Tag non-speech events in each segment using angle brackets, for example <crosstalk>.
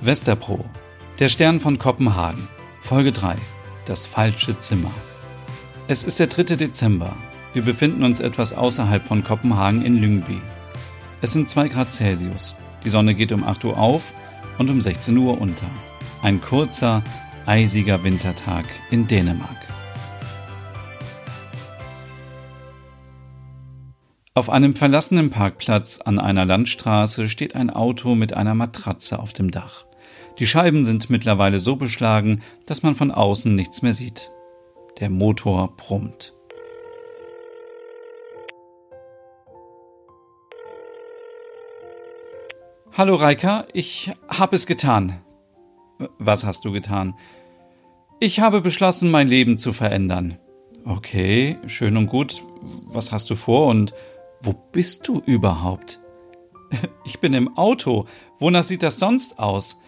Westerpro, der Stern von Kopenhagen, Folge 3, das falsche Zimmer. Es ist der 3. Dezember. Wir befinden uns etwas außerhalb von Kopenhagen in Lyngby. Es sind 2 Grad Celsius. Die Sonne geht um 8 Uhr auf und um 16 Uhr unter. Ein kurzer, eisiger Wintertag in Dänemark. Auf einem verlassenen Parkplatz an einer Landstraße steht ein Auto mit einer Matratze auf dem Dach. Die Scheiben sind mittlerweile so beschlagen, dass man von außen nichts mehr sieht. Der Motor brummt. Hallo Reika, ich habe es getan. Was hast du getan? Ich habe beschlossen, mein Leben zu verändern. Okay, schön und gut. Was hast du vor und wo bist du überhaupt? <laughs> Ich bin im Auto. Wonach sieht das sonst aus?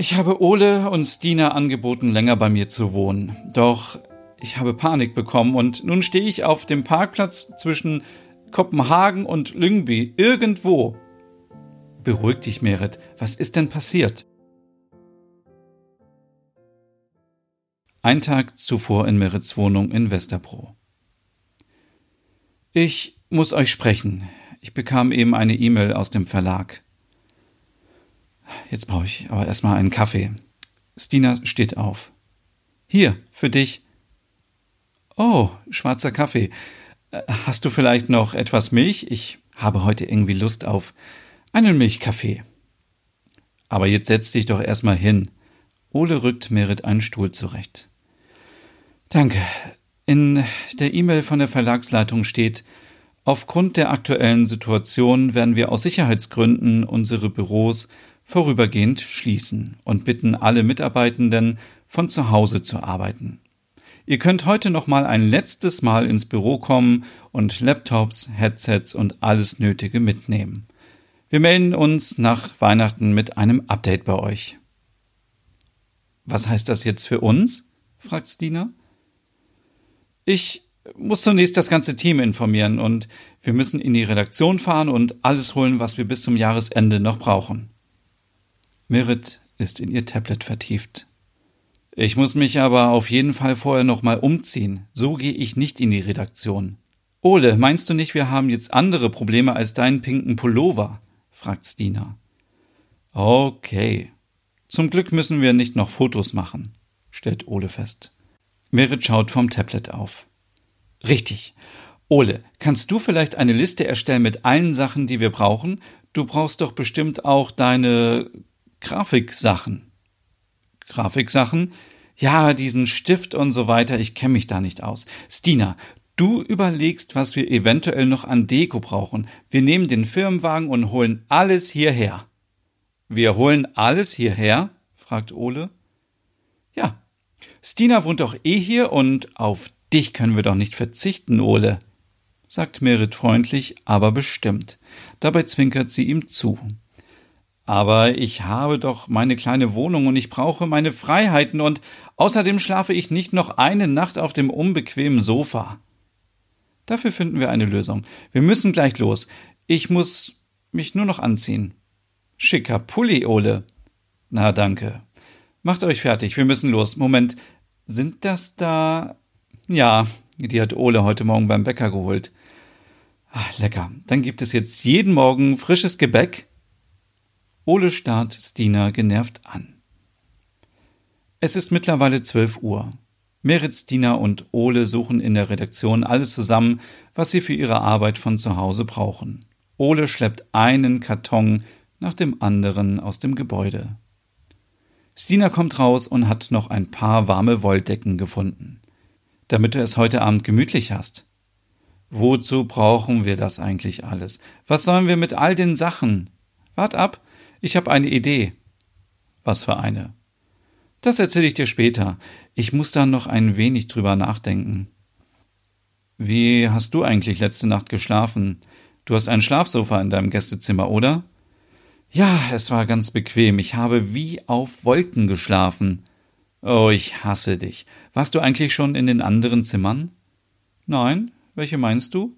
Ich habe Ole und Stina angeboten, länger bei mir zu wohnen. Doch ich habe Panik bekommen und nun stehe ich auf dem Parkplatz zwischen Kopenhagen und Lyngby, irgendwo. Beruhig dich, Merit. Was ist denn passiert? Ein Tag zuvor in Merits Wohnung in Westerbro. Ich muss euch sprechen. Ich bekam eben eine E-Mail aus dem Verlag. Jetzt brauche ich aber erstmal einen Kaffee. Stina steht auf. Hier, für dich. Oh, schwarzer Kaffee. Äh, hast du vielleicht noch etwas Milch? Ich habe heute irgendwie Lust auf einen Milchkaffee. Aber jetzt setz dich doch erstmal hin. Ole rückt Merit einen Stuhl zurecht. Danke. In der E-Mail von der Verlagsleitung steht, aufgrund der aktuellen Situation werden wir aus Sicherheitsgründen unsere Büros vorübergehend schließen und bitten alle Mitarbeitenden, von zu Hause zu arbeiten. Ihr könnt heute noch mal ein letztes Mal ins Büro kommen und Laptops, Headsets und alles Nötige mitnehmen. Wir melden uns nach Weihnachten mit einem Update bei euch. Was heißt das jetzt für uns? fragt Stina. Ich muss zunächst das ganze Team informieren und wir müssen in die Redaktion fahren und alles holen, was wir bis zum Jahresende noch brauchen. Merit ist in ihr Tablet vertieft. Ich muss mich aber auf jeden Fall vorher noch mal umziehen. So gehe ich nicht in die Redaktion. Ole, meinst du nicht, wir haben jetzt andere Probleme als deinen pinken Pullover? fragt Stina. Okay. Zum Glück müssen wir nicht noch Fotos machen, stellt Ole fest. Merit schaut vom Tablet auf. Richtig. Ole, kannst du vielleicht eine Liste erstellen mit allen Sachen, die wir brauchen? Du brauchst doch bestimmt auch deine Grafiksachen. Grafiksachen? Ja, diesen Stift und so weiter, ich kenne mich da nicht aus. Stina, du überlegst, was wir eventuell noch an Deko brauchen. Wir nehmen den Firmenwagen und holen alles hierher. Wir holen alles hierher? fragt Ole. Ja. Stina wohnt doch eh hier und auf dich können wir doch nicht verzichten, Ole, sagt Merit freundlich, aber bestimmt. Dabei zwinkert sie ihm zu. Aber ich habe doch meine kleine Wohnung und ich brauche meine Freiheiten und außerdem schlafe ich nicht noch eine Nacht auf dem unbequemen Sofa. Dafür finden wir eine Lösung. Wir müssen gleich los. Ich muss mich nur noch anziehen. Schicker Pulli, Ole. Na, danke. Macht euch fertig, wir müssen los. Moment, sind das da? Ja, die hat Ole heute Morgen beim Bäcker geholt. Ach, lecker. Dann gibt es jetzt jeden Morgen frisches Gebäck Ole starrt Stina genervt an. Es ist mittlerweile zwölf Uhr. Merit, Stina und Ole suchen in der Redaktion alles zusammen, was sie für ihre Arbeit von zu Hause brauchen. Ole schleppt einen Karton nach dem anderen aus dem Gebäude. Stina kommt raus und hat noch ein paar warme Wolldecken gefunden. Damit du es heute Abend gemütlich hast. Wozu brauchen wir das eigentlich alles? Was sollen wir mit all den Sachen? Wart ab, ich habe eine Idee. Was für eine? Das erzähle ich dir später. Ich muss da noch ein wenig drüber nachdenken. Wie hast du eigentlich letzte Nacht geschlafen? Du hast ein Schlafsofa in deinem Gästezimmer, oder? Ja, es war ganz bequem. Ich habe wie auf Wolken geschlafen. Oh, ich hasse dich. Warst du eigentlich schon in den anderen Zimmern? Nein. Welche meinst du?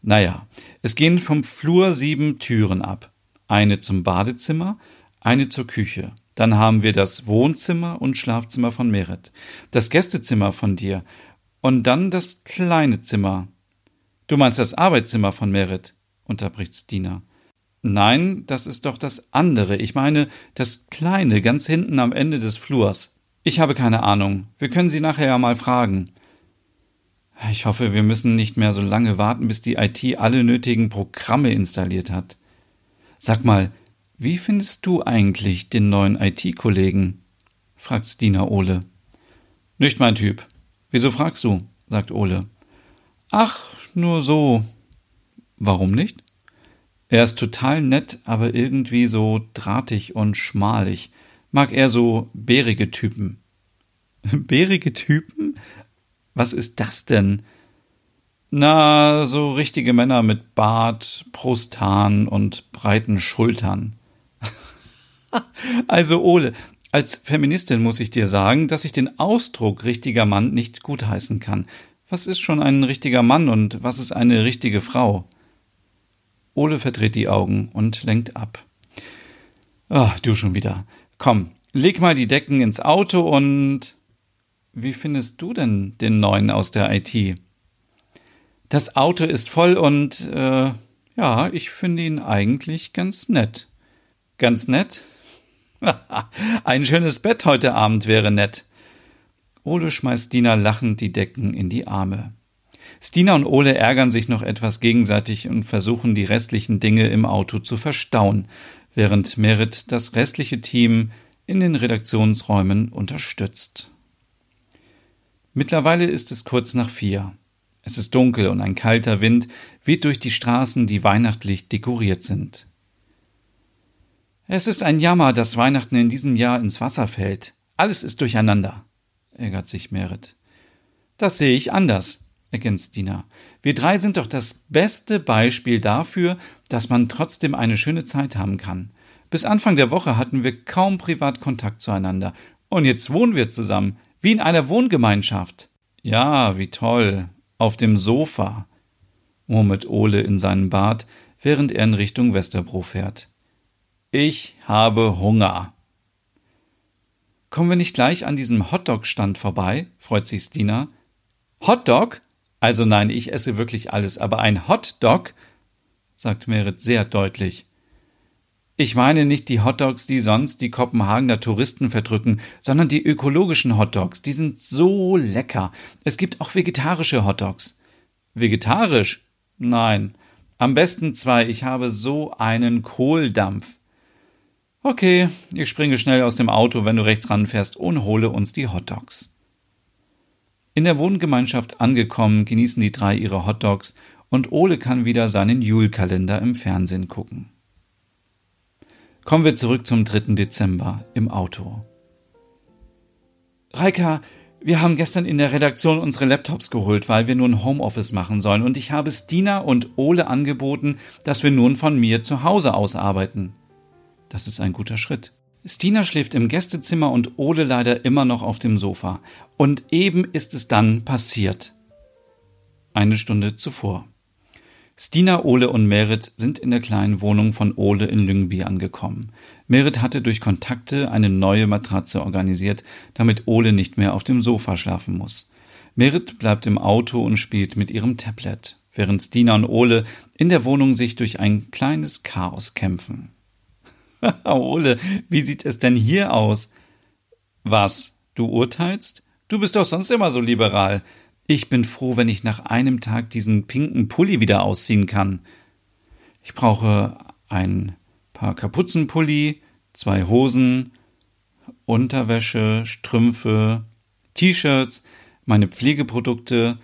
Naja, es gehen vom Flur sieben Türen ab. Eine zum Badezimmer, eine zur Küche. Dann haben wir das Wohnzimmer und Schlafzimmer von Merit, das Gästezimmer von dir und dann das kleine Zimmer. Du meinst das Arbeitszimmer von Merit, unterbricht Stina. Nein, das ist doch das andere. Ich meine das kleine, ganz hinten am Ende des Flurs. Ich habe keine Ahnung. Wir können sie nachher ja mal fragen. Ich hoffe, wir müssen nicht mehr so lange warten, bis die IT alle nötigen Programme installiert hat. Sag mal, wie findest du eigentlich den neuen IT-Kollegen? fragt Stina Ole. Nicht mein Typ. Wieso fragst du? sagt Ole. Ach, nur so. Warum nicht? Er ist total nett, aber irgendwie so drahtig und schmalig. Mag er so bärige Typen. <laughs> bärige Typen? Was ist das denn? Na, so richtige Männer mit Bart, Brusthahn und breiten Schultern. <laughs> also Ole, als Feministin muss ich dir sagen, dass ich den Ausdruck richtiger Mann nicht gutheißen kann. Was ist schon ein richtiger Mann und was ist eine richtige Frau? Ole verdreht die Augen und lenkt ab. Ach, du schon wieder. Komm, leg mal die Decken ins Auto und. Wie findest du denn den neuen aus der IT? Das Auto ist voll und äh, ja, ich finde ihn eigentlich ganz nett. Ganz nett? <laughs> Ein schönes Bett heute Abend wäre nett. Ole schmeißt Dina lachend die Decken in die Arme. Stina und Ole ärgern sich noch etwas gegenseitig und versuchen die restlichen Dinge im Auto zu verstauen, während Merit das restliche Team in den Redaktionsräumen unterstützt. Mittlerweile ist es kurz nach vier. Es ist dunkel und ein kalter Wind weht durch die Straßen, die weihnachtlich dekoriert sind. Es ist ein Jammer, dass Weihnachten in diesem Jahr ins Wasser fällt. Alles ist durcheinander, ärgert sich Merit. Das sehe ich anders, ergänzt Dina. Wir drei sind doch das beste Beispiel dafür, dass man trotzdem eine schöne Zeit haben kann. Bis Anfang der Woche hatten wir kaum Privatkontakt zueinander. Und jetzt wohnen wir zusammen, wie in einer Wohngemeinschaft. Ja, wie toll. Auf dem Sofa, murmelt Ole in seinem Bad, während er in Richtung Westerbro fährt. Ich habe Hunger. Kommen wir nicht gleich an diesem Hotdog-Stand vorbei? freut sich Stina. Hotdog? Also nein, ich esse wirklich alles, aber ein Hotdog, sagt Merit sehr deutlich. Ich meine nicht die Hotdogs, die sonst die Kopenhagener Touristen verdrücken, sondern die ökologischen Hotdogs. Die sind so lecker. Es gibt auch vegetarische Hotdogs. Vegetarisch? Nein. Am besten zwei. Ich habe so einen Kohldampf. Okay, ich springe schnell aus dem Auto, wenn du rechts ranfährst, und hole uns die Hotdogs. In der Wohngemeinschaft angekommen, genießen die drei ihre Hotdogs und Ole kann wieder seinen Julkalender im Fernsehen gucken. Kommen wir zurück zum 3. Dezember im Auto. Reika, wir haben gestern in der Redaktion unsere Laptops geholt, weil wir nun Homeoffice machen sollen und ich habe Stina und Ole angeboten, dass wir nun von mir zu Hause aus arbeiten. Das ist ein guter Schritt. Stina schläft im Gästezimmer und Ole leider immer noch auf dem Sofa. Und eben ist es dann passiert. Eine Stunde zuvor. Stina, Ole und Merit sind in der kleinen Wohnung von Ole in Lyngby angekommen. Merit hatte durch Kontakte eine neue Matratze organisiert, damit Ole nicht mehr auf dem Sofa schlafen muss. Merit bleibt im Auto und spielt mit ihrem Tablet, während Stina und Ole in der Wohnung sich durch ein kleines Chaos kämpfen. <laughs> Ole, wie sieht es denn hier aus? Was? Du urteilst? Du bist doch sonst immer so liberal. Ich bin froh, wenn ich nach einem Tag diesen pinken Pulli wieder ausziehen kann. Ich brauche ein paar Kapuzenpulli, zwei Hosen, Unterwäsche, Strümpfe, T-Shirts, meine Pflegeprodukte,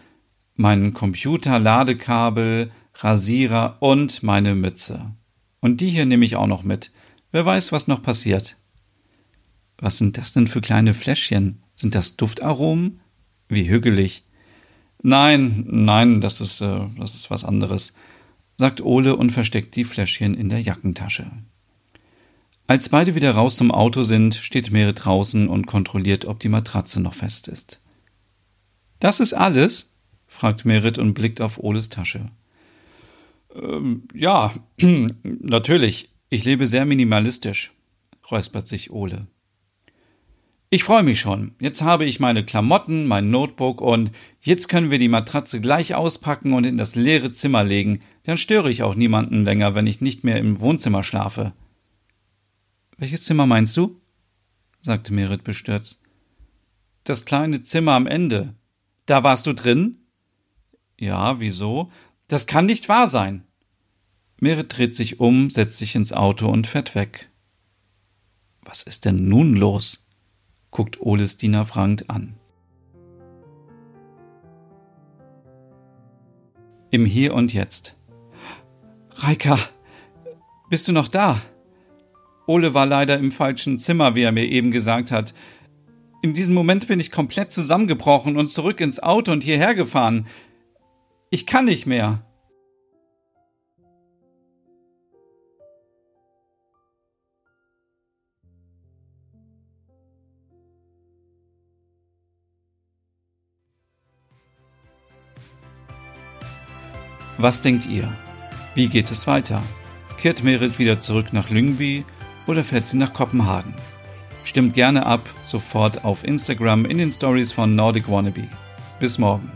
meinen Computer, Ladekabel, Rasierer und meine Mütze. Und die hier nehme ich auch noch mit. Wer weiß, was noch passiert. Was sind das denn für kleine Fläschchen? Sind das Duftaromen? Wie hügelig. Nein, nein, das ist, äh, das ist was anderes, sagt Ole und versteckt die Fläschchen in der Jackentasche. Als beide wieder raus zum Auto sind, steht Merit draußen und kontrolliert, ob die Matratze noch fest ist. Das ist alles? fragt Merit und blickt auf Oles Tasche. Ähm, ja, <clears throat> natürlich. Ich lebe sehr minimalistisch, räuspert sich Ole. Ich freue mich schon. Jetzt habe ich meine Klamotten, mein Notebook und jetzt können wir die Matratze gleich auspacken und in das leere Zimmer legen. Dann störe ich auch niemanden länger, wenn ich nicht mehr im Wohnzimmer schlafe. Welches Zimmer meinst du? sagte Merit bestürzt. Das kleine Zimmer am Ende. Da warst du drin? Ja, wieso? Das kann nicht wahr sein. Merit dreht sich um, setzt sich ins Auto und fährt weg. Was ist denn nun los? Guckt Oles Diener fragend an. Im Hier und Jetzt. Reika, bist du noch da? Ole war leider im falschen Zimmer, wie er mir eben gesagt hat. In diesem Moment bin ich komplett zusammengebrochen und zurück ins Auto und hierher gefahren. Ich kann nicht mehr. Was denkt ihr? Wie geht es weiter? Kehrt Merit wieder zurück nach Lyngby oder fährt sie nach Kopenhagen? Stimmt gerne ab, sofort auf Instagram in den Stories von Nordic Wannabe. Bis morgen.